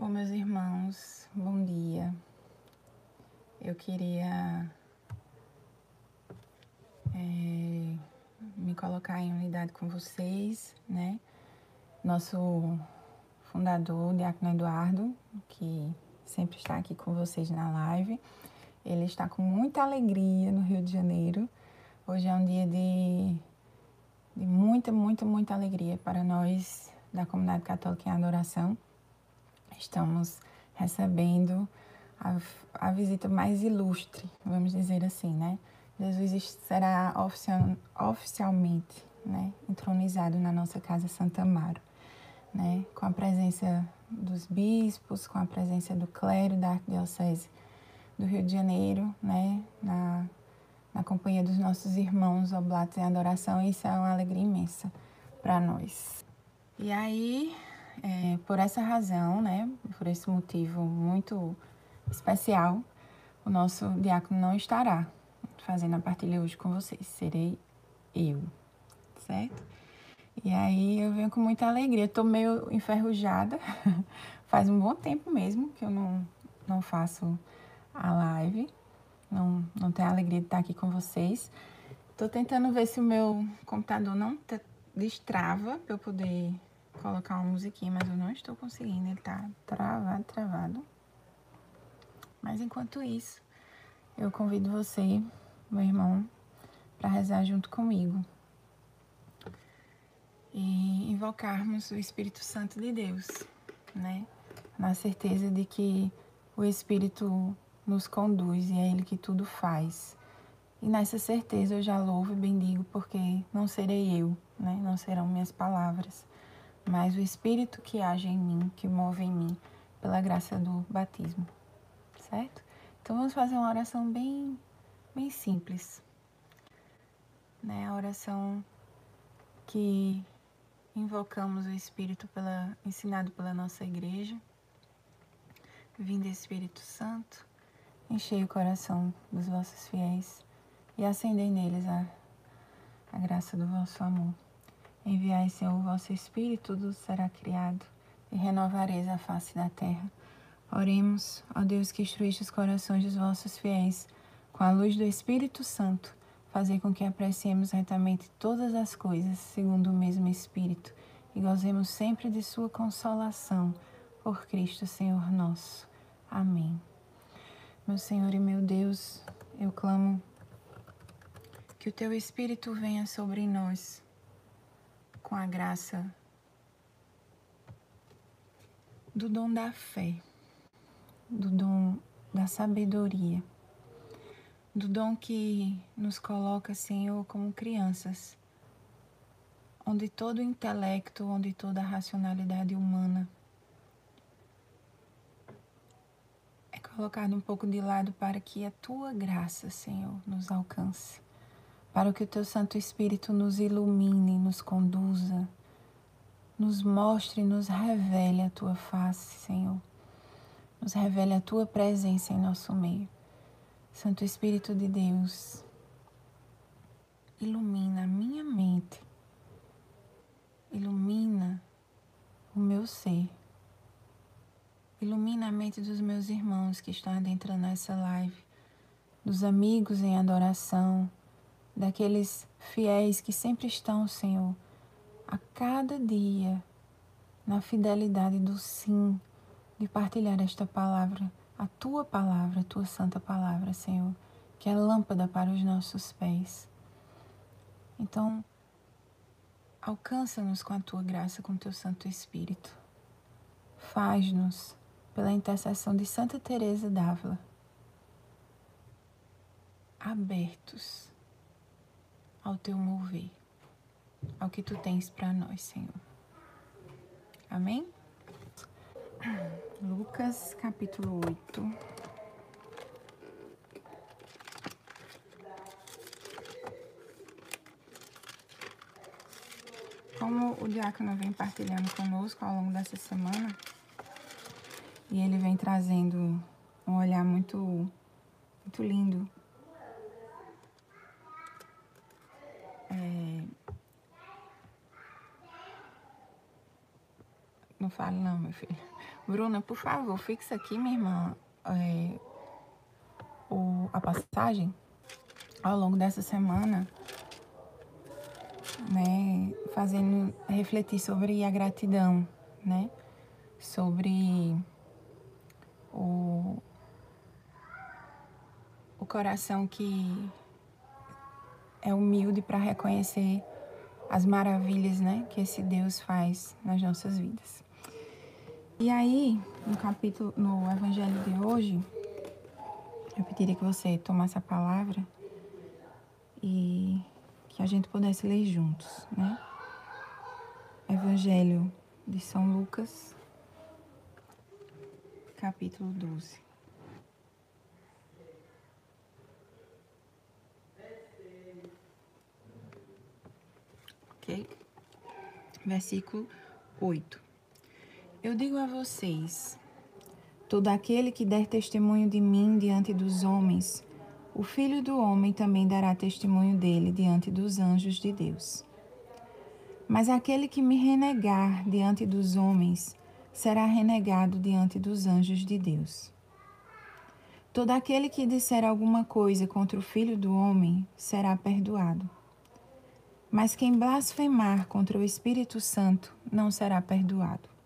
Bom, meus irmãos, bom dia. Eu queria é, me colocar em unidade com vocês, né? Nosso fundador, Diácono Eduardo, que sempre está aqui com vocês na live. Ele está com muita alegria no Rio de Janeiro. Hoje é um dia de, de muita, muita, muita alegria para nós da comunidade católica em adoração estamos recebendo a, a visita mais ilustre, vamos dizer assim, né? Jesus será oficial, oficialmente né, entronizado na nossa casa Santa Amaro, né, com a presença dos bispos, com a presença do clero da Arquidiocese do Rio de Janeiro, né, na, na companhia dos nossos irmãos oblatos em adoração, isso é uma alegria imensa para nós. E aí, é, por essa razão, né, por esse motivo muito especial, o nosso diácono não estará fazendo a partilha hoje com vocês, serei eu, certo? E aí eu venho com muita alegria, estou meio enferrujada, faz um bom tempo mesmo que eu não, não faço a live, não, não tenho a alegria de estar aqui com vocês. Estou tentando ver se o meu computador não destrava para eu poder colocar uma musiquinha, mas eu não estou conseguindo. Ele tá travado, travado. Mas enquanto isso, eu convido você, meu irmão, para rezar junto comigo. E invocarmos o Espírito Santo de Deus, né? Na certeza de que o Espírito nos conduz e é Ele que tudo faz. E nessa certeza eu já louvo e bendigo, porque não serei eu, né? Não serão minhas palavras, mas o Espírito que age em mim, que move em mim, pela graça do batismo, certo? Então vamos fazer uma oração bem, bem simples, né? A oração que invocamos o Espírito pela, ensinado pela nossa igreja. Vindo Espírito Santo, enchei o coração dos vossos fiéis e acendei neles a, a graça do vosso amor. Enviai, Senhor, o vosso Espírito, tudo será criado, e renovareis a face da terra. Oremos, ó Deus que instruíste os corações dos vossos fiéis, com a luz do Espírito Santo, fazer com que apreciemos retamente todas as coisas, segundo o mesmo Espírito, e gozemos sempre de sua consolação, por Cristo Senhor nosso. Amém. Meu Senhor e meu Deus, eu clamo que o teu Espírito venha sobre nós com a graça do dom da fé, do dom da sabedoria, do dom que nos coloca, Senhor, como crianças, onde todo o intelecto, onde toda a racionalidade humana é colocado um pouco de lado para que a tua graça, Senhor, nos alcance para que o teu Santo Espírito nos ilumine, nos conduza, nos mostre, nos revele a tua face, Senhor. Nos revele a tua presença em nosso meio. Santo Espírito de Deus, ilumina a minha mente, ilumina o meu ser, ilumina a mente dos meus irmãos que estão adentrando nessa live, dos amigos em adoração, daqueles fiéis que sempre estão, Senhor, a cada dia na fidelidade do sim, de partilhar esta palavra, a tua palavra, a tua santa palavra, Senhor, que é lâmpada para os nossos pés. Então, alcança-nos com a tua graça, com o teu Santo Espírito. Faz-nos, pela intercessão de Santa Teresa d'Ávila, abertos ao teu mover, ao que tu tens para nós, Senhor. Amém? Lucas capítulo 8. Como o diácono vem partilhando conosco ao longo dessa semana, e ele vem trazendo um olhar muito, muito lindo não fale não, meu filho. Bruna, por favor, fixa aqui, minha irmã, é, o, a passagem ao longo dessa semana, né, fazendo refletir sobre a gratidão, né, sobre o, o coração que é humilde para reconhecer as maravilhas, né, que esse Deus faz nas nossas vidas. E aí, no capítulo, no evangelho de hoje, eu pediria que você tomasse a palavra e que a gente pudesse ler juntos, né? Evangelho de São Lucas, capítulo 12. Ok? Versículo 8. Eu digo a vocês: todo aquele que der testemunho de mim diante dos homens, o Filho do Homem também dará testemunho dele diante dos anjos de Deus. Mas aquele que me renegar diante dos homens será renegado diante dos anjos de Deus. Todo aquele que disser alguma coisa contra o Filho do Homem será perdoado. Mas quem blasfemar contra o Espírito Santo não será perdoado.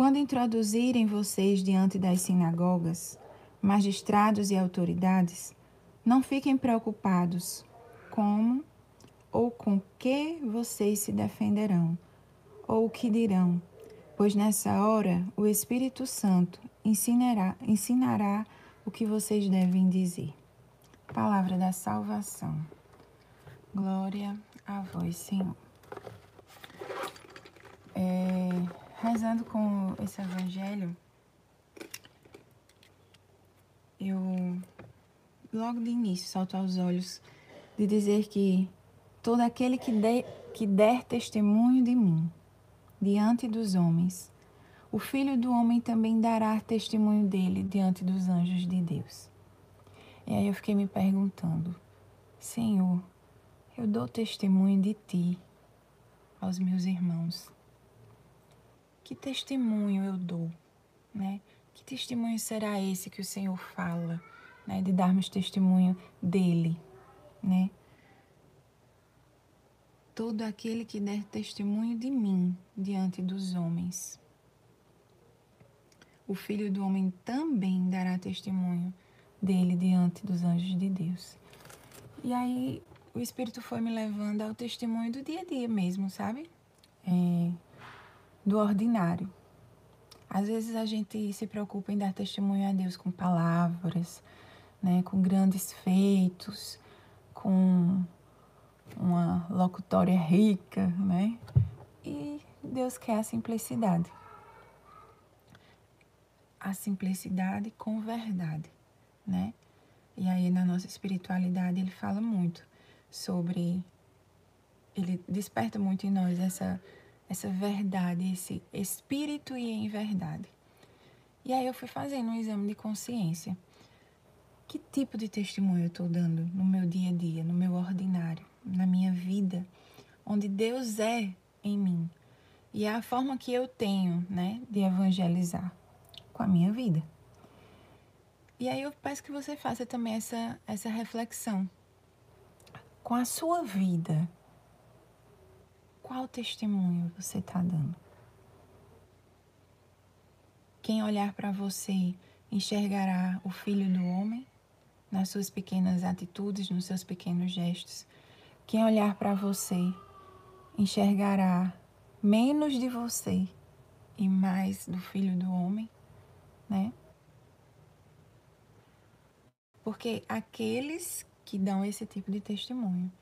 Quando introduzirem vocês diante das sinagogas, magistrados e autoridades, não fiquem preocupados como ou com que vocês se defenderão, ou o que dirão, pois nessa hora o Espírito Santo ensinará, ensinará o que vocês devem dizer. Palavra da salvação. Glória a vós, Senhor. É, rezando com esse evangelho, eu logo de início salto aos olhos de dizer que todo aquele que, de, que der testemunho de mim diante dos homens, o Filho do Homem também dará testemunho dele diante dos anjos de Deus. E aí eu fiquei me perguntando, Senhor, eu dou testemunho de Ti aos meus irmãos. Que testemunho eu dou, né? Que testemunho será esse que o Senhor fala, né, de darmos testemunho dele, né? Todo aquele que der testemunho de mim diante dos homens. O Filho do Homem também dará testemunho dele diante dos anjos de Deus. E aí o Espírito foi me levando ao testemunho do dia a dia mesmo, sabe? É, do ordinário às vezes a gente se preocupa em dar testemunho a Deus com palavras, né, com grandes feitos, com uma locutória rica, né? E Deus quer a simplicidade. A simplicidade com verdade, né? E aí na nossa espiritualidade ele fala muito sobre ele desperta muito em nós essa essa verdade, esse espírito e em verdade. E aí eu fui fazendo um exame de consciência. Que tipo de testemunho eu estou dando no meu dia a dia, no meu ordinário, na minha vida, onde Deus é em mim? E é a forma que eu tenho, né, de evangelizar com a minha vida. E aí eu peço que você faça também essa, essa reflexão. Com a sua vida, qual testemunho você está dando? Quem olhar para você enxergará o Filho do Homem nas suas pequenas atitudes, nos seus pequenos gestos. Quem olhar para você enxergará menos de você e mais do Filho do Homem, né? Porque aqueles que dão esse tipo de testemunho,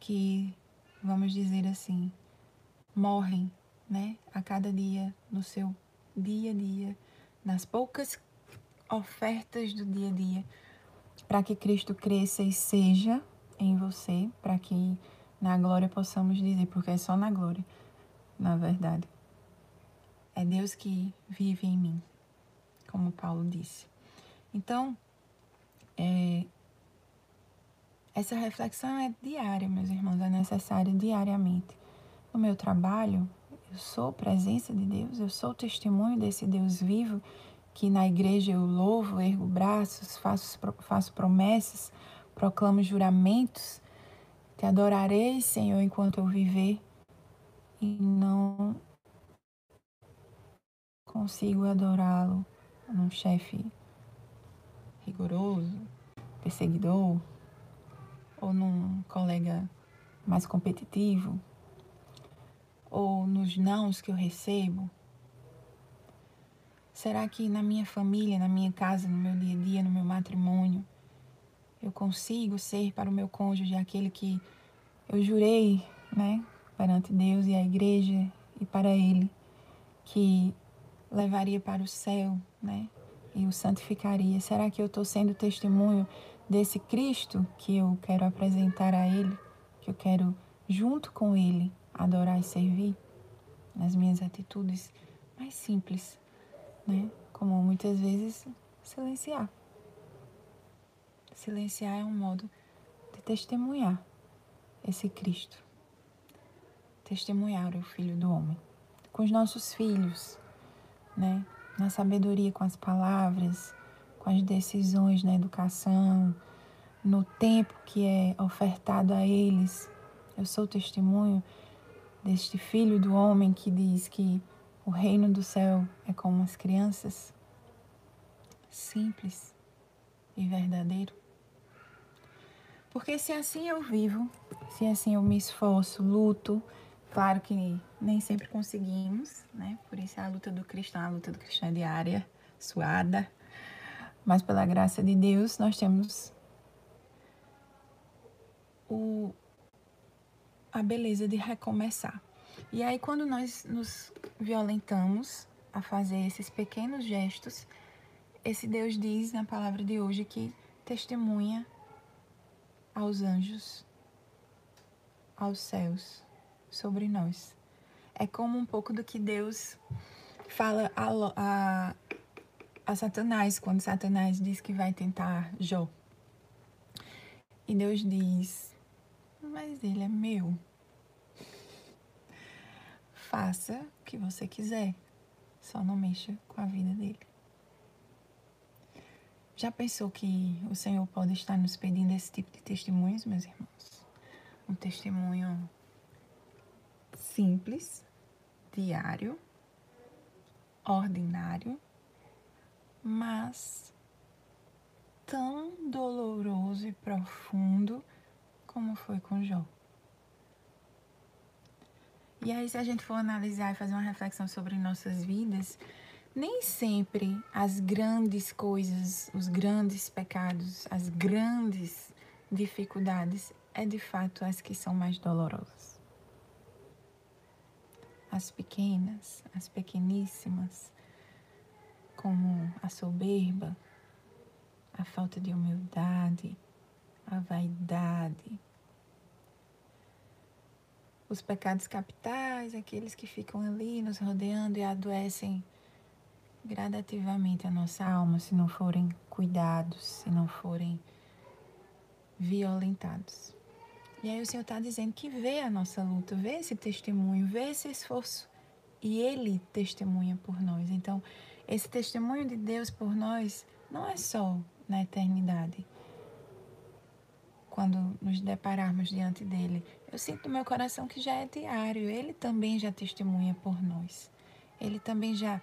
que, vamos dizer assim, morrem, né, a cada dia no seu dia a dia, nas poucas ofertas do dia a dia, para que Cristo cresça e seja em você, para que na glória possamos dizer, porque é só na glória, na verdade. É Deus que vive em mim, como Paulo disse. Então, é, essa reflexão é diária, meus irmãos, é necessária diariamente no meu trabalho, Eu sou presença de Deus, eu sou testemunho desse Deus vivo que na igreja eu louvo, ergo braços, faço, faço promessas, proclamo juramentos. Te adorarei, Senhor, enquanto eu viver e não consigo adorá-lo num chefe rigoroso, perseguidor, ou num colega mais competitivo, ou nos nãos que eu recebo? Será que na minha família, na minha casa, no meu dia a dia, no meu matrimônio, eu consigo ser para o meu cônjuge aquele que eu jurei, né, perante Deus e a igreja e para ele, que levaria para o céu, né, e o santificaria? Será que eu estou sendo testemunho desse Cristo que eu quero apresentar a Ele, que eu quero, junto com Ele, adorar e servir nas minhas atitudes mais simples, né? Como muitas vezes silenciar. Silenciar é um modo de testemunhar esse Cristo. Testemunhar o Filho do Homem. Com os nossos filhos, né? Na sabedoria com as palavras, com as decisões na educação, no tempo que é ofertado a eles. Eu sou testemunho deste filho do homem que diz que o reino do céu é como as crianças, simples e verdadeiro. Porque se assim eu vivo, se assim eu me esforço, luto, claro que nem sempre conseguimos, né? Por isso é a luta do cristão, a luta do cristão é diária, suada, mas pela graça de Deus nós temos o, a beleza de recomeçar. E aí, quando nós nos violentamos a fazer esses pequenos gestos, esse Deus diz na palavra de hoje que testemunha aos anjos, aos céus, sobre nós. É como um pouco do que Deus fala a, a, a Satanás, quando Satanás diz que vai tentar Jó. E Deus diz: Mas ele é meu. Faça o que você quiser, só não mexa com a vida dele. Já pensou que o Senhor pode estar nos pedindo esse tipo de testemunhos, meus irmãos? Um testemunho simples, diário, ordinário, mas tão doloroso e profundo como foi com Jó. E aí, se a gente for analisar e fazer uma reflexão sobre nossas vidas, nem sempre as grandes coisas, os grandes pecados, as grandes dificuldades é de fato as que são mais dolorosas. As pequenas, as pequeníssimas, como a soberba, a falta de humildade, a vaidade, os pecados capitais, aqueles que ficam ali nos rodeando e adoecem gradativamente a nossa alma se não forem cuidados, se não forem violentados. E aí o Senhor está dizendo que vê a nossa luta, vê esse testemunho, vê esse esforço. E Ele testemunha por nós. Então, esse testemunho de Deus por nós não é só na eternidade. Quando nos depararmos diante dele, eu sinto no meu coração que já é diário. Ele também já testemunha por nós. Ele também já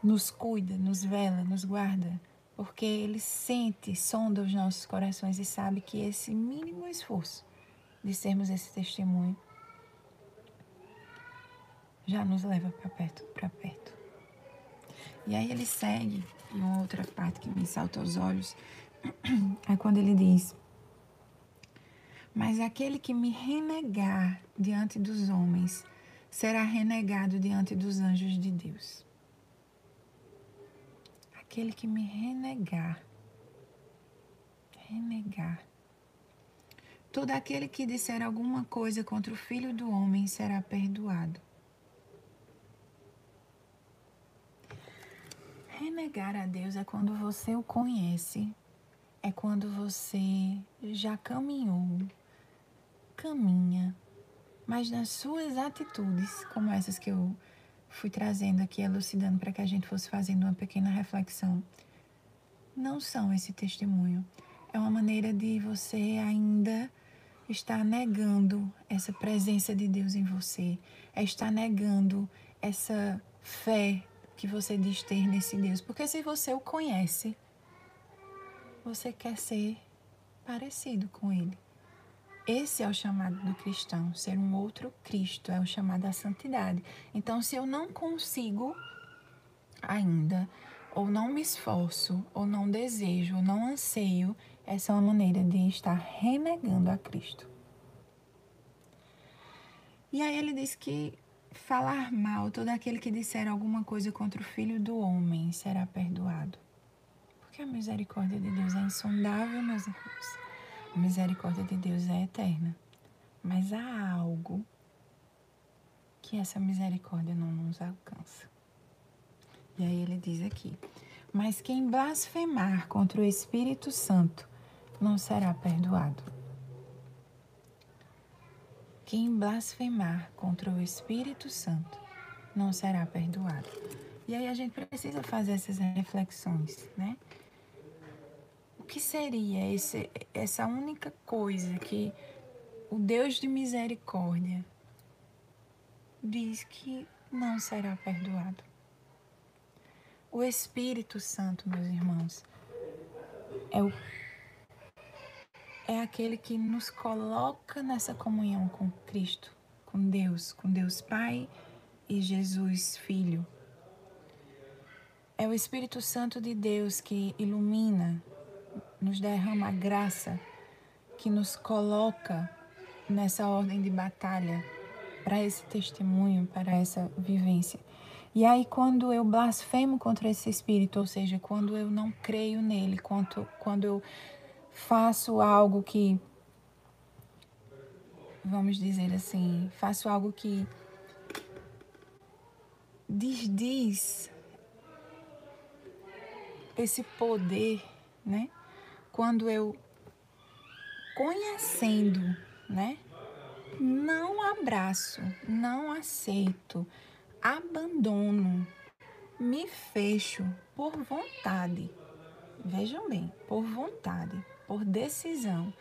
nos cuida, nos vela, nos guarda, porque ele sente, sonda os nossos corações e sabe que esse mínimo esforço de sermos esse testemunho já nos leva para perto, para perto. E aí ele segue, em uma outra parte que me salta aos olhos, é quando ele diz: Mas aquele que me renegar diante dos homens será renegado diante dos anjos de Deus. Aquele que me renegar, renegar. Todo aquele que disser alguma coisa contra o filho do homem será perdoado. Renegar a Deus é quando você o conhece, é quando você já caminhou, caminha mas nas suas atitudes, como essas que eu fui trazendo aqui, elucidando para que a gente fosse fazendo uma pequena reflexão, não são esse testemunho. É uma maneira de você ainda estar negando essa presença de Deus em você, é estar negando essa fé que você diz ter nesse Deus. Porque se você o conhece, você quer ser parecido com ele. Esse é o chamado do cristão, ser um outro Cristo, é o chamado à santidade. Então, se eu não consigo ainda, ou não me esforço, ou não desejo, ou não anseio, essa é uma maneira de estar renegando a Cristo. E aí ele diz que falar mal, todo aquele que disser alguma coisa contra o filho do homem será perdoado. Porque a misericórdia de Deus é insondável, meus irmãos. A misericórdia de Deus é eterna. Mas há algo que essa misericórdia não nos alcança. E aí ele diz aqui: Mas quem blasfemar contra o Espírito Santo não será perdoado. Quem blasfemar contra o Espírito Santo não será perdoado. E aí a gente precisa fazer essas reflexões, né? Que seria esse, essa única coisa que o Deus de misericórdia diz que não será perdoado? O Espírito Santo, meus irmãos, é, o, é aquele que nos coloca nessa comunhão com Cristo, com Deus, com Deus Pai e Jesus Filho. É o Espírito Santo de Deus que ilumina nos derrama a graça que nos coloca nessa ordem de batalha para esse testemunho, para essa vivência. E aí, quando eu blasfemo contra esse espírito, ou seja, quando eu não creio nele, quando, quando eu faço algo que, vamos dizer assim, faço algo que desdiz esse poder, né? Quando eu conhecendo, né? Não abraço, não aceito, abandono, me fecho por vontade. Vejam bem, por vontade, por decisão.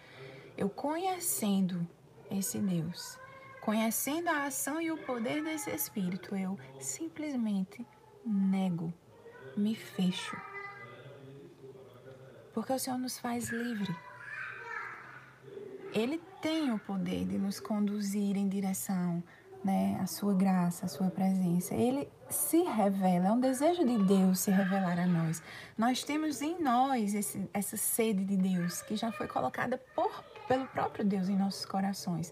Eu conhecendo esse Deus, conhecendo a ação e o poder desse Espírito, eu simplesmente nego, me fecho porque o Senhor nos faz livre. Ele tem o poder de nos conduzir em direção né, à sua graça, à sua presença. Ele se revela, é um desejo de Deus se revelar a nós. Nós temos em nós esse, essa sede de Deus que já foi colocada por, pelo próprio Deus em nossos corações.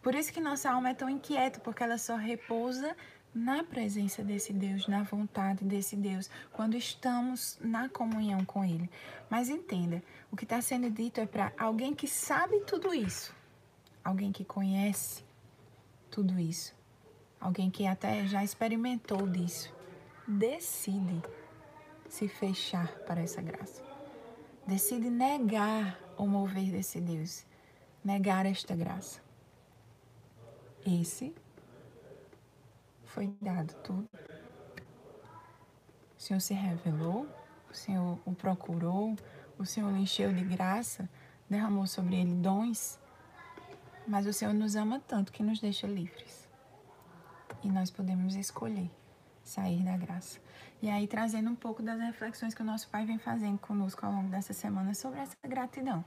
Por isso que nossa alma é tão inquieta, porque ela só repousa na presença desse Deus, na vontade desse Deus, quando estamos na comunhão com Ele. Mas entenda, o que está sendo dito é para alguém que sabe tudo isso, alguém que conhece tudo isso, alguém que até já experimentou disso, decide se fechar para essa graça, decide negar o mover desse Deus, negar esta graça. Esse foi dado tudo. O Senhor se revelou, o Senhor o procurou, o Senhor o encheu de graça, derramou sobre ele dons, mas o Senhor nos ama tanto que nos deixa livres. E nós podemos escolher sair da graça. E aí, trazendo um pouco das reflexões que o nosso Pai vem fazendo conosco ao longo dessa semana sobre essa gratidão.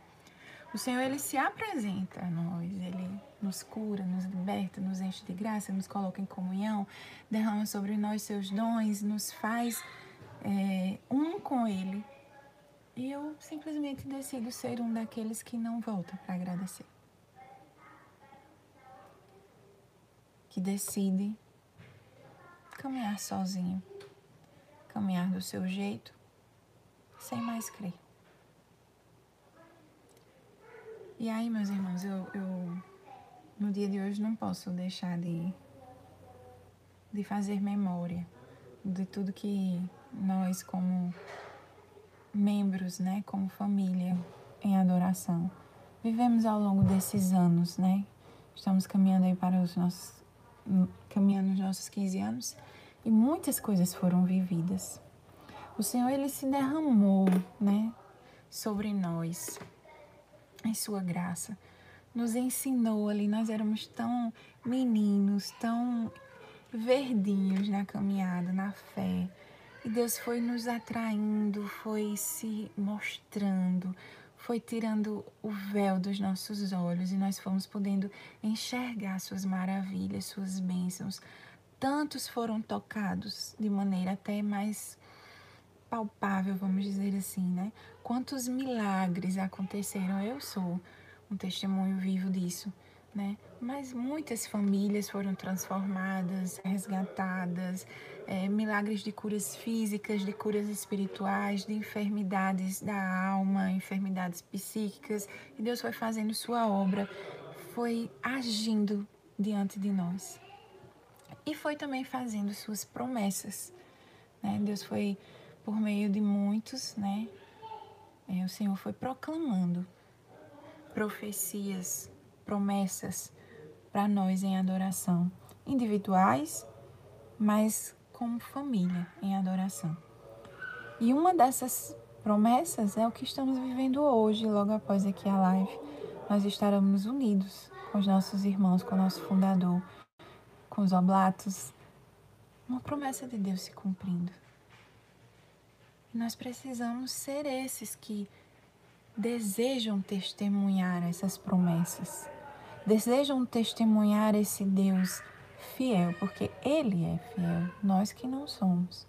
O Senhor, ele se apresenta a nós, ele nos cura, nos liberta, nos enche de graça, nos coloca em comunhão, derrama sobre nós seus dons, nos faz é, um com ele. E eu simplesmente decido ser um daqueles que não volta para agradecer. Que decide caminhar sozinho, caminhar do seu jeito, sem mais crer. E aí, meus irmãos, eu, eu no dia de hoje não posso deixar de, de fazer memória de tudo que nós, como membros, né, como família em adoração, vivemos ao longo desses anos, né, Estamos caminhando aí para os nossos caminhando os nossos 15 anos e muitas coisas foram vividas. O Senhor ele se derramou, né, sobre nós em sua graça. Nos ensinou ali, nós éramos tão meninos, tão verdinhos na caminhada, na fé. E Deus foi nos atraindo, foi se mostrando, foi tirando o véu dos nossos olhos e nós fomos podendo enxergar suas maravilhas, suas bênçãos. Tantos foram tocados de maneira até mais palpável, vamos dizer assim, né? Quantos milagres aconteceram? Eu sou um testemunho vivo disso, né? Mas muitas famílias foram transformadas, resgatadas, é, milagres de curas físicas, de curas espirituais, de enfermidades da alma, enfermidades psíquicas. E Deus foi fazendo sua obra, foi agindo diante de nós. E foi também fazendo suas promessas. Né? Deus foi, por meio de muitos, né? É, o Senhor foi proclamando profecias, promessas para nós em adoração, individuais, mas como família em adoração. E uma dessas promessas é o que estamos vivendo hoje, logo após aqui a live. Nós estaremos unidos com os nossos irmãos, com o nosso fundador, com os oblatos. Uma promessa de Deus se cumprindo. E nós precisamos ser esses que desejam testemunhar essas promessas, desejam testemunhar esse Deus fiel, porque Ele é fiel, nós que não somos.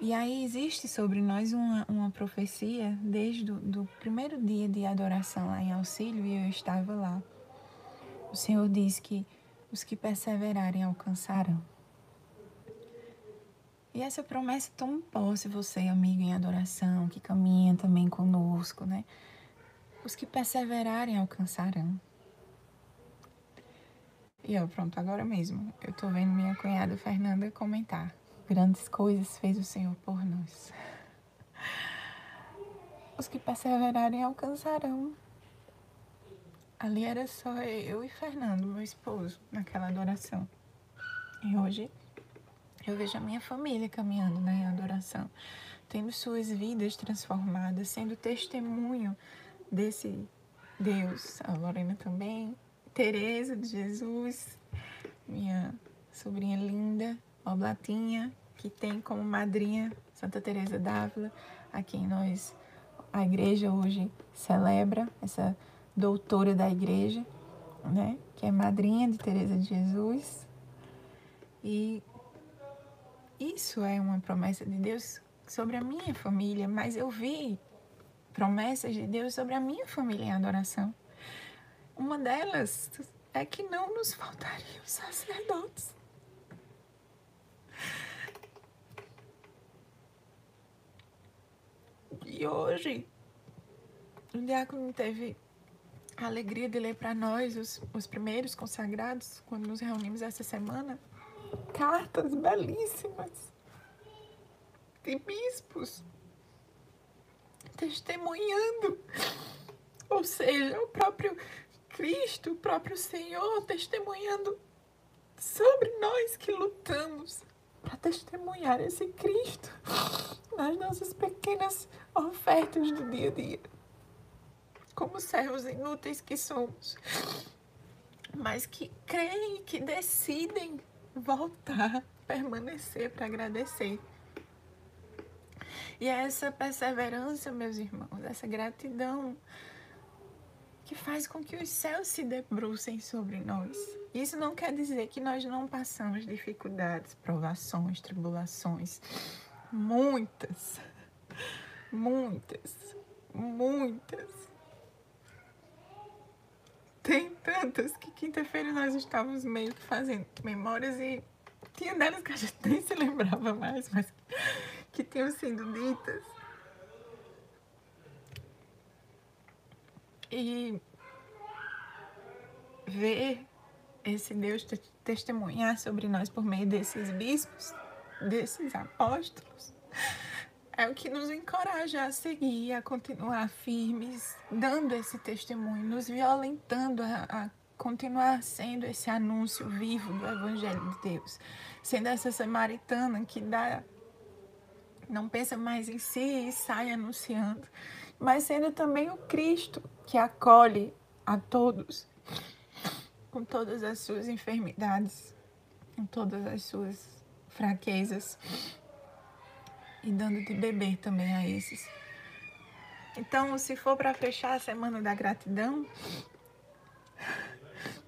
E aí existe sobre nós uma, uma profecia desde o primeiro dia de adoração lá em Auxílio, e eu estava lá. O Senhor diz que os que perseverarem alcançarão. E essa promessa toma posse você, amigo em adoração, que caminha também conosco, né? Os que perseverarem alcançarão. E ó, pronto, agora mesmo. Eu tô vendo minha cunhada Fernanda comentar. Grandes coisas fez o Senhor por nós. Os que perseverarem alcançarão. Ali era só eu e Fernando, meu esposo, naquela adoração. E hoje eu vejo a minha família caminhando né, adoração, tendo suas vidas transformadas, sendo testemunho desse Deus. A Lorena também, Tereza de Jesus, minha sobrinha linda, Oblatinha, que tem como madrinha Santa Teresa d'Ávila, a quem nós, a igreja hoje celebra, essa doutora da igreja, né, que é madrinha de Teresa de Jesus. E isso é uma promessa de Deus sobre a minha família, mas eu vi promessas de Deus sobre a minha família em adoração. Uma delas é que não nos faltariam sacerdotes. E hoje, o diácono teve a alegria de ler para nós os, os primeiros consagrados, quando nos reunimos essa semana, cartas belíssimas de bispos testemunhando, ou seja, o próprio Cristo, o próprio Senhor, testemunhando sobre nós que lutamos para testemunhar esse Cristo nas nossas pequenas ofertas do dia a dia. Como servos inúteis que somos, mas que creem, que decidem voltar, permanecer para agradecer. E é essa perseverança, meus irmãos, essa gratidão que faz com que os céus se debrucem sobre nós. Isso não quer dizer que nós não passamos dificuldades, provações, tribulações. Muitas, muitas, muitas. Tem tantas que quinta-feira nós estávamos meio que fazendo memórias e tinha delas que a gente nem se lembrava mais, mas que tinham sido ditas. E ver esse Deus testemunhar sobre nós por meio desses bispos, desses apóstolos, é o que nos encoraja a seguir, a continuar firmes, dando esse testemunho, nos violentando a, a continuar sendo esse anúncio vivo do Evangelho de Deus, sendo essa samaritana que dá, não pensa mais em si e sai anunciando, mas sendo também o Cristo que acolhe a todos com todas as suas enfermidades, com todas as suas fraquezas e dando de beber também a esses. Então, se for para fechar a semana da gratidão,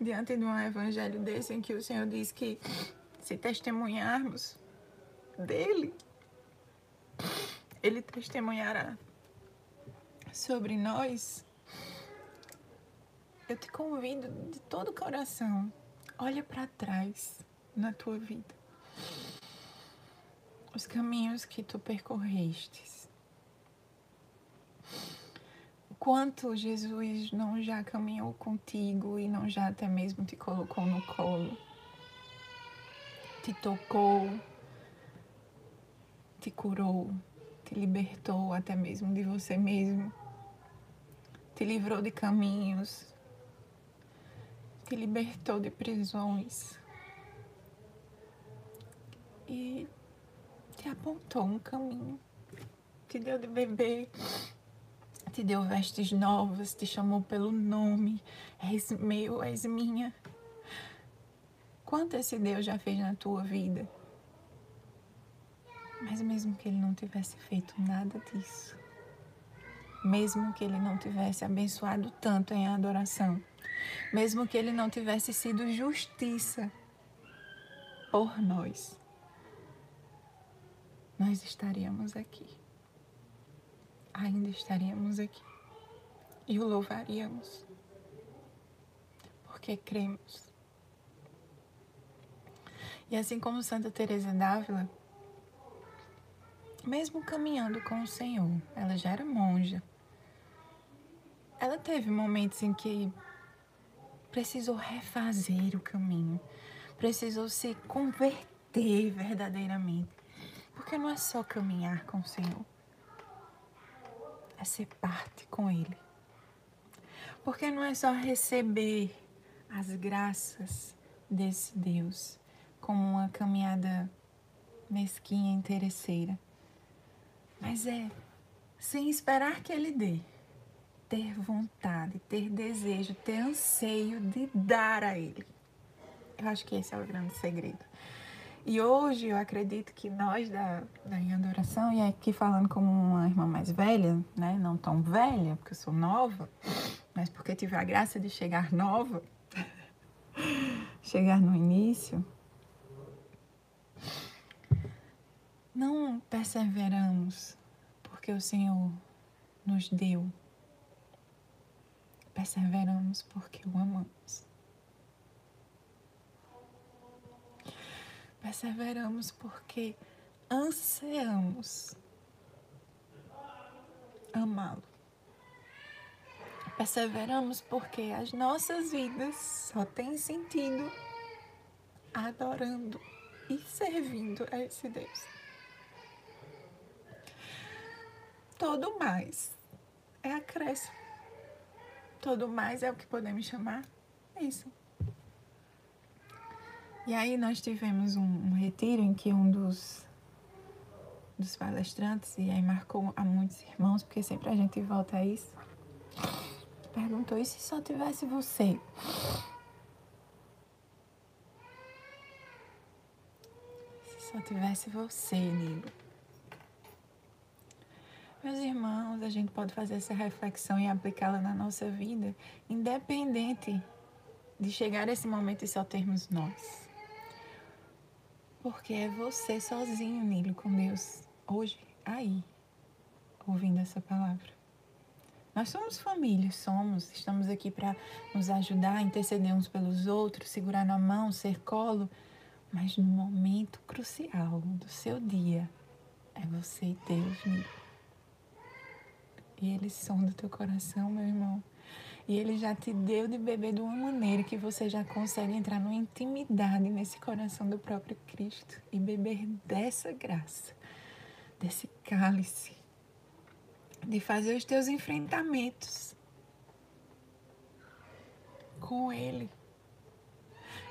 diante de um evangelho desse em que o Senhor diz que se testemunharmos dele, ele testemunhará sobre nós. Eu te convido de todo o coração, olha para trás na tua vida. Os caminhos que tu percorrestes. Quanto Jesus não já caminhou contigo e não já até mesmo te colocou no colo, te tocou, te curou, te libertou até mesmo de você mesmo, te livrou de caminhos, te libertou de prisões e te apontou um caminho, te deu de beber te deu vestes novas, te chamou pelo nome, és meu, és minha. Quanto esse Deus já fez na tua vida? Mas mesmo que ele não tivesse feito nada disso, mesmo que ele não tivesse abençoado tanto em adoração, mesmo que ele não tivesse sido justiça por nós, nós estaríamos aqui. Ainda estaríamos aqui. E o louvaríamos, porque cremos. E assim como Santa Teresa d'Ávila, mesmo caminhando com o Senhor, ela já era monja. Ela teve momentos em que precisou refazer o caminho, precisou se converter verdadeiramente, porque não é só caminhar com o Senhor é ser parte com Ele. Porque não é só receber as graças desse Deus como uma caminhada mesquinha, interesseira, mas é sem esperar que Ele dê, ter vontade, ter desejo, ter anseio de dar a Ele. Eu acho que esse é o grande segredo. E hoje eu acredito que nós da, da Em Adoração, e aqui falando como uma irmã mais velha, né? Não tão velha, porque eu sou nova, mas porque tive a graça de chegar nova, chegar no início. Não perseveramos porque o Senhor nos deu. Perseveramos porque o amamos. Perseveramos porque ansiamos amá-lo. Perseveramos porque as nossas vidas só têm sentido adorando e servindo a esse Deus. Todo mais é acréscimo. Todo mais é o que podemos chamar isso. E aí nós tivemos um, um retiro em que um dos, dos palestrantes, e aí marcou a muitos irmãos, porque sempre a gente volta a isso, perguntou, e se só tivesse você? Se só tivesse você, Nilo. Meus irmãos, a gente pode fazer essa reflexão e aplicá-la na nossa vida, independente de chegar esse momento e só termos nós. Porque é você sozinho, Nilo, com Deus, hoje, aí, ouvindo essa palavra. Nós somos família, somos, estamos aqui para nos ajudar, interceder uns pelos outros, segurar na mão, ser colo, mas no momento crucial do seu dia, é você e Deus, Nilo. E eles são do teu coração, meu irmão. E ele já te deu de beber de uma maneira que você já consegue entrar numa intimidade nesse coração do próprio Cristo e beber dessa graça, desse cálice, de fazer os teus enfrentamentos com Ele.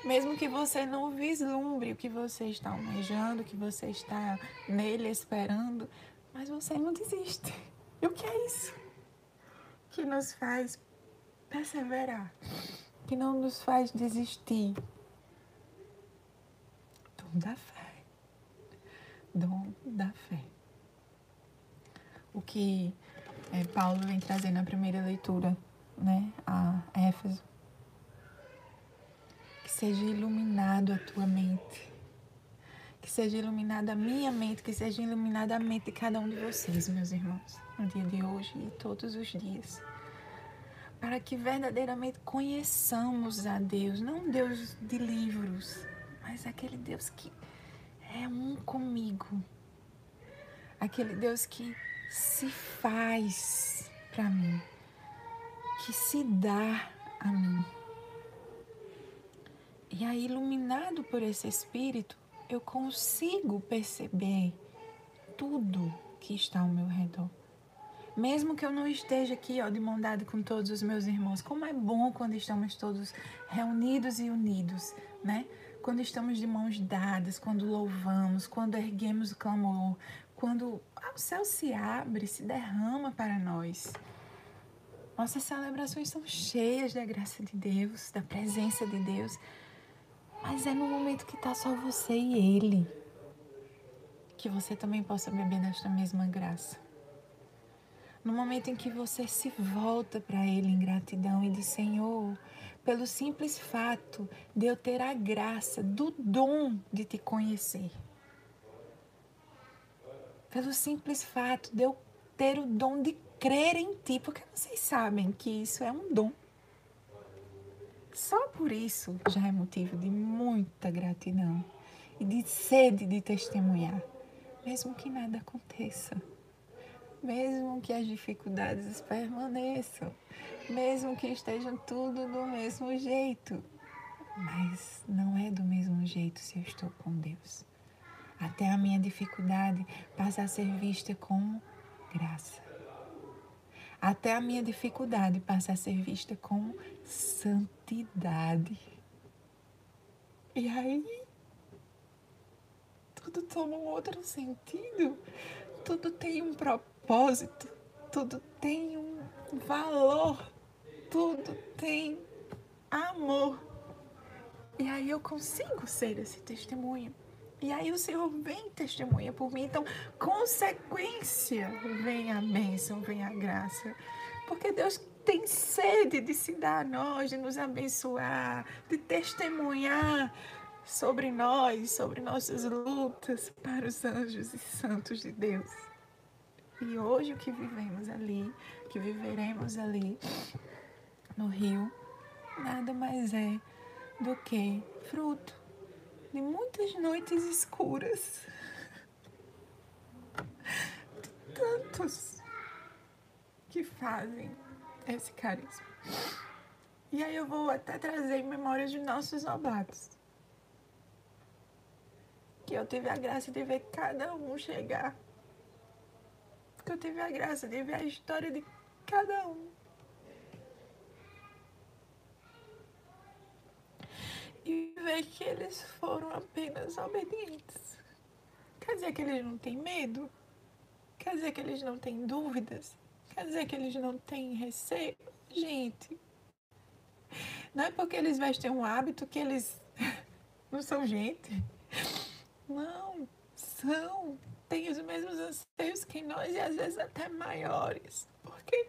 Mesmo que você não vislumbre o que você está almejando, o que você está nele esperando, mas você não desiste. E o que é isso? Que nos faz perseverar, que não nos faz desistir. Dom da fé. Dom da fé. O que é, Paulo vem trazer na primeira leitura, né, a Éfeso. Que seja iluminado a tua mente. Que seja iluminada a minha mente, que seja iluminada a mente de cada um de vocês, meus irmãos, no dia de hoje e todos os dias. Para que verdadeiramente conheçamos a Deus, não um Deus de livros, mas aquele Deus que é um comigo. Aquele Deus que se faz para mim, que se dá a mim. E aí, iluminado por esse Espírito, eu consigo perceber tudo que está ao meu redor. Mesmo que eu não esteja aqui, ó, de mão dada com todos os meus irmãos, como é bom quando estamos todos reunidos e unidos, né? Quando estamos de mãos dadas, quando louvamos, quando erguemos o clamor, quando o céu se abre, se derrama para nós. Nossas celebrações são cheias da graça de Deus, da presença de Deus. Mas é no momento que está só você e Ele que você também possa beber desta mesma graça. No momento em que você se volta para Ele em gratidão e diz: Senhor, pelo simples fato de eu ter a graça do dom de te conhecer pelo simples fato de eu ter o dom de crer em ti, porque vocês sabem que isso é um dom. Só por isso já é motivo de muita gratidão e de sede de testemunhar, mesmo que nada aconteça, mesmo que as dificuldades permaneçam, mesmo que estejam tudo do mesmo jeito. Mas não é do mesmo jeito se eu estou com Deus até a minha dificuldade passa a ser vista como graça. Até a minha dificuldade passa a ser vista como santidade. E aí, tudo toma um outro sentido, tudo tem um propósito, tudo tem um valor, tudo tem amor. E aí eu consigo ser esse testemunho. E aí o Senhor vem testemunha por mim. Então, consequência, vem a bênção, vem a graça. Porque Deus tem sede de se dar a nós, de nos abençoar, de testemunhar sobre nós, sobre nossas lutas para os anjos e santos de Deus. E hoje o que vivemos ali, que viveremos ali no rio, nada mais é do que fruto de muitas noites escuras, de tantos que fazem esse carisma. E aí eu vou até trazer memórias de nossos oblatos. Que eu tive a graça de ver cada um chegar. Que eu tive a graça de ver a história de cada um. e ver que eles foram apenas obedientes. Quer dizer que eles não têm medo? Quer dizer que eles não têm dúvidas? Quer dizer que eles não têm receio? Gente, não é porque eles vestem um hábito que eles não são gente. Não, são. Têm os mesmos anseios que nós e às vezes até maiores. Porque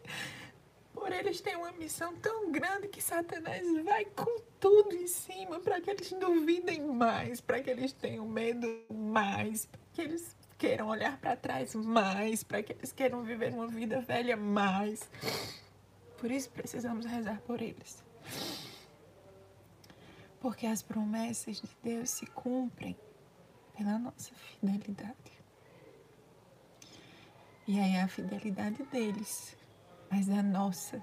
por eles têm uma missão tão grande que Satanás vai com tudo em cima para que eles duvidem mais, para que eles tenham medo mais, para que eles queiram olhar para trás mais, para que eles queiram viver uma vida velha mais. Por isso precisamos rezar por eles. Porque as promessas de Deus se cumprem pela nossa fidelidade. E aí é a fidelidade deles mas a nossa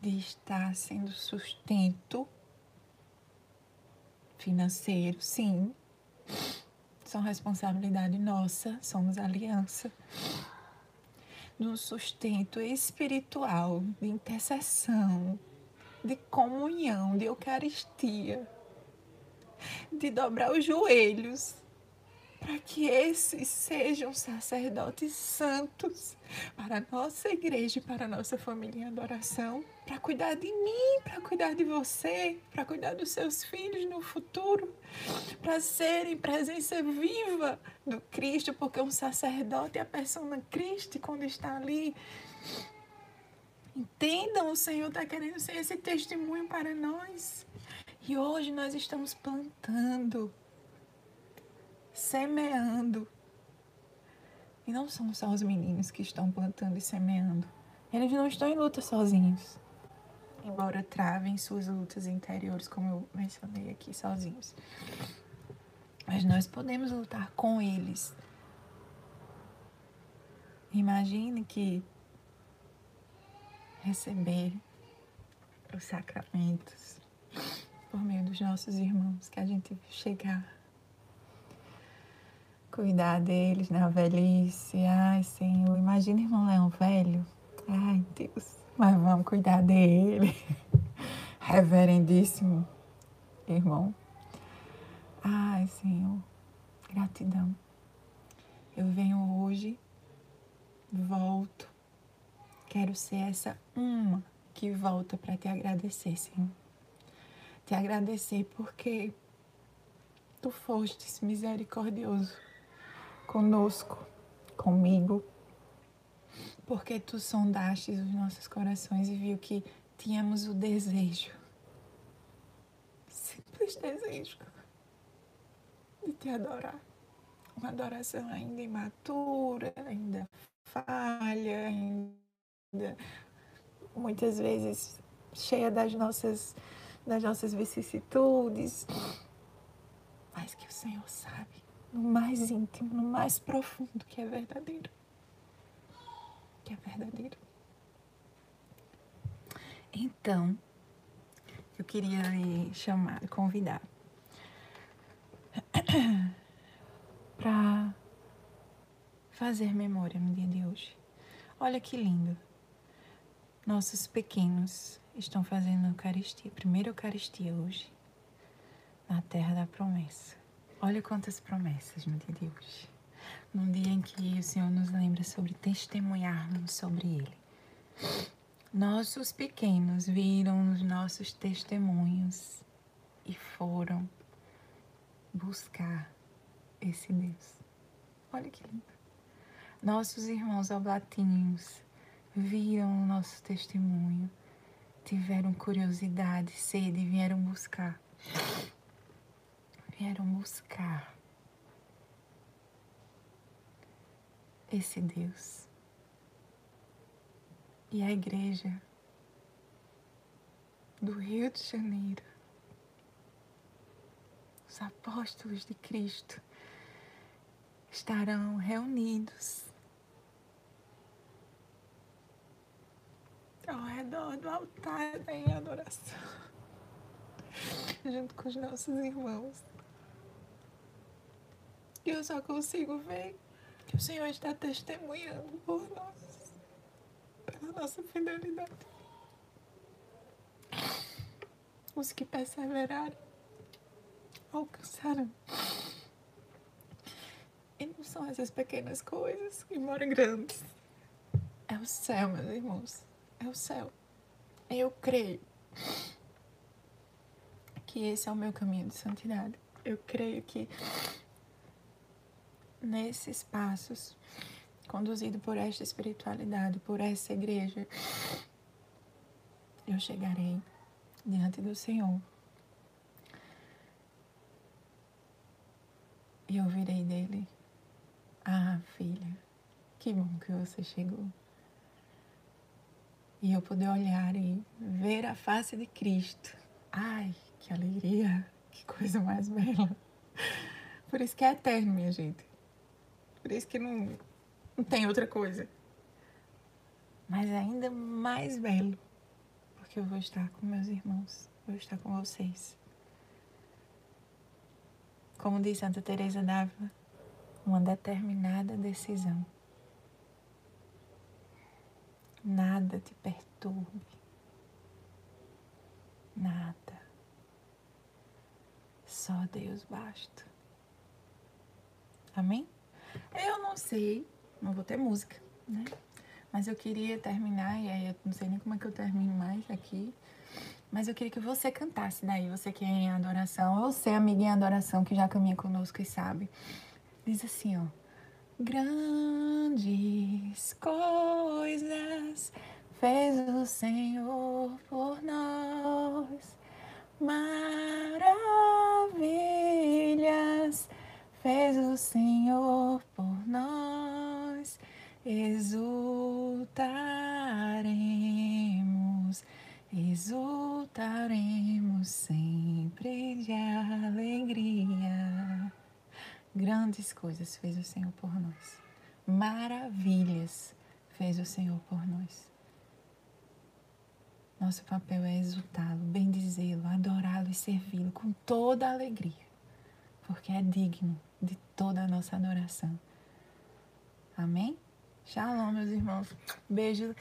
de estar sendo sustento financeiro, sim, são responsabilidade nossa, somos aliança. No sustento espiritual, de intercessão, de comunhão, de Eucaristia. de dobrar os joelhos para que esses sejam sacerdotes santos para a nossa igreja e para a nossa família em adoração, para cuidar de mim, para cuidar de você, para cuidar dos seus filhos no futuro, para serem presença viva do Cristo, porque um sacerdote é a persona Cristo quando está ali. Entendam, o Senhor está querendo ser esse testemunho para nós. E hoje nós estamos plantando semeando. E não são só os meninos que estão plantando e semeando. Eles não estão em luta sozinhos. Embora travem suas lutas interiores, como eu mencionei aqui, sozinhos. Mas nós podemos lutar com eles. Imagine que receber os sacramentos por meio dos nossos irmãos, que a gente chegar cuidar deles na velhice. Ai, Senhor, imagina irmão Leão velho. Ai, Deus, mas vamos cuidar dele. Reverendíssimo irmão. Ai, Senhor, gratidão. Eu venho hoje, volto. Quero ser essa uma que volta para te agradecer, Senhor. Te agradecer porque tu fostes misericordioso conosco, comigo, porque tu sondaste os nossos corações e viu que tínhamos o desejo, simples desejo, de te adorar. Uma adoração ainda imatura, ainda falha, ainda muitas vezes cheia das nossas, das nossas vicissitudes, mas que o Senhor sabe no mais íntimo, no mais profundo, que é verdadeiro. Que é verdadeiro. Então, eu queria lhe chamar, convidar para fazer memória no dia de hoje. Olha que lindo. Nossos pequenos estão fazendo a Eucaristia, primeira Eucaristia hoje, na terra da promessa. Olha quantas promessas no dia de hoje. Num dia em que o Senhor nos lembra sobre testemunharmos sobre Ele. Nossos pequenos viram os nossos testemunhos e foram buscar esse Deus. Olha que lindo. Nossos irmãos oblatinhos viram o nosso testemunho, tiveram curiosidade, sede e vieram buscar vieram buscar esse Deus. E a igreja do Rio de Janeiro, os apóstolos de Cristo, estarão reunidos ao redor do altar em adoração, junto com os nossos irmãos. E eu só consigo ver que o Senhor está testemunhando por nós, pela nossa fidelidade. Os que perseverarem alcançarão. E não são essas pequenas coisas, embora grandes. É o céu, meus irmãos. É o céu. Eu creio que esse é o meu caminho de santidade. Eu creio que nesses passos, conduzido por esta espiritualidade, por essa igreja, eu chegarei diante do Senhor. E ouvirei dele: Ah, filha, que bom que você chegou. E eu poder olhar e ver a face de Cristo. Ai, que alegria, que coisa mais bela. Por isso que é eterno, minha gente. Por isso que não, não tem outra coisa. Mas ainda mais belo, porque eu vou estar com meus irmãos, vou estar com vocês. Como diz Santa Teresa d'Ávila, uma determinada decisão. Nada te perturbe. Nada. Só Deus basta. Amém? Eu não sei, não vou ter música, né? Mas eu queria terminar, e aí eu não sei nem como é que eu termino mais aqui. Mas eu queria que você cantasse daí, você que é em adoração, ou você, amiga em adoração, que já caminha conosco e sabe. Diz assim, ó. Grandes coisas fez o Senhor por nós, maravilhas fez o Senhor por nós, exultaremos, exultaremos sempre de alegria. Grandes coisas fez o Senhor por nós, maravilhas fez o Senhor por nós. Nosso papel é exultá-lo, bendizê-lo, adorá-lo e servi-lo com toda a alegria, porque é digno toda a nossa adoração. Amém? Shalom, meus irmãos. Beijo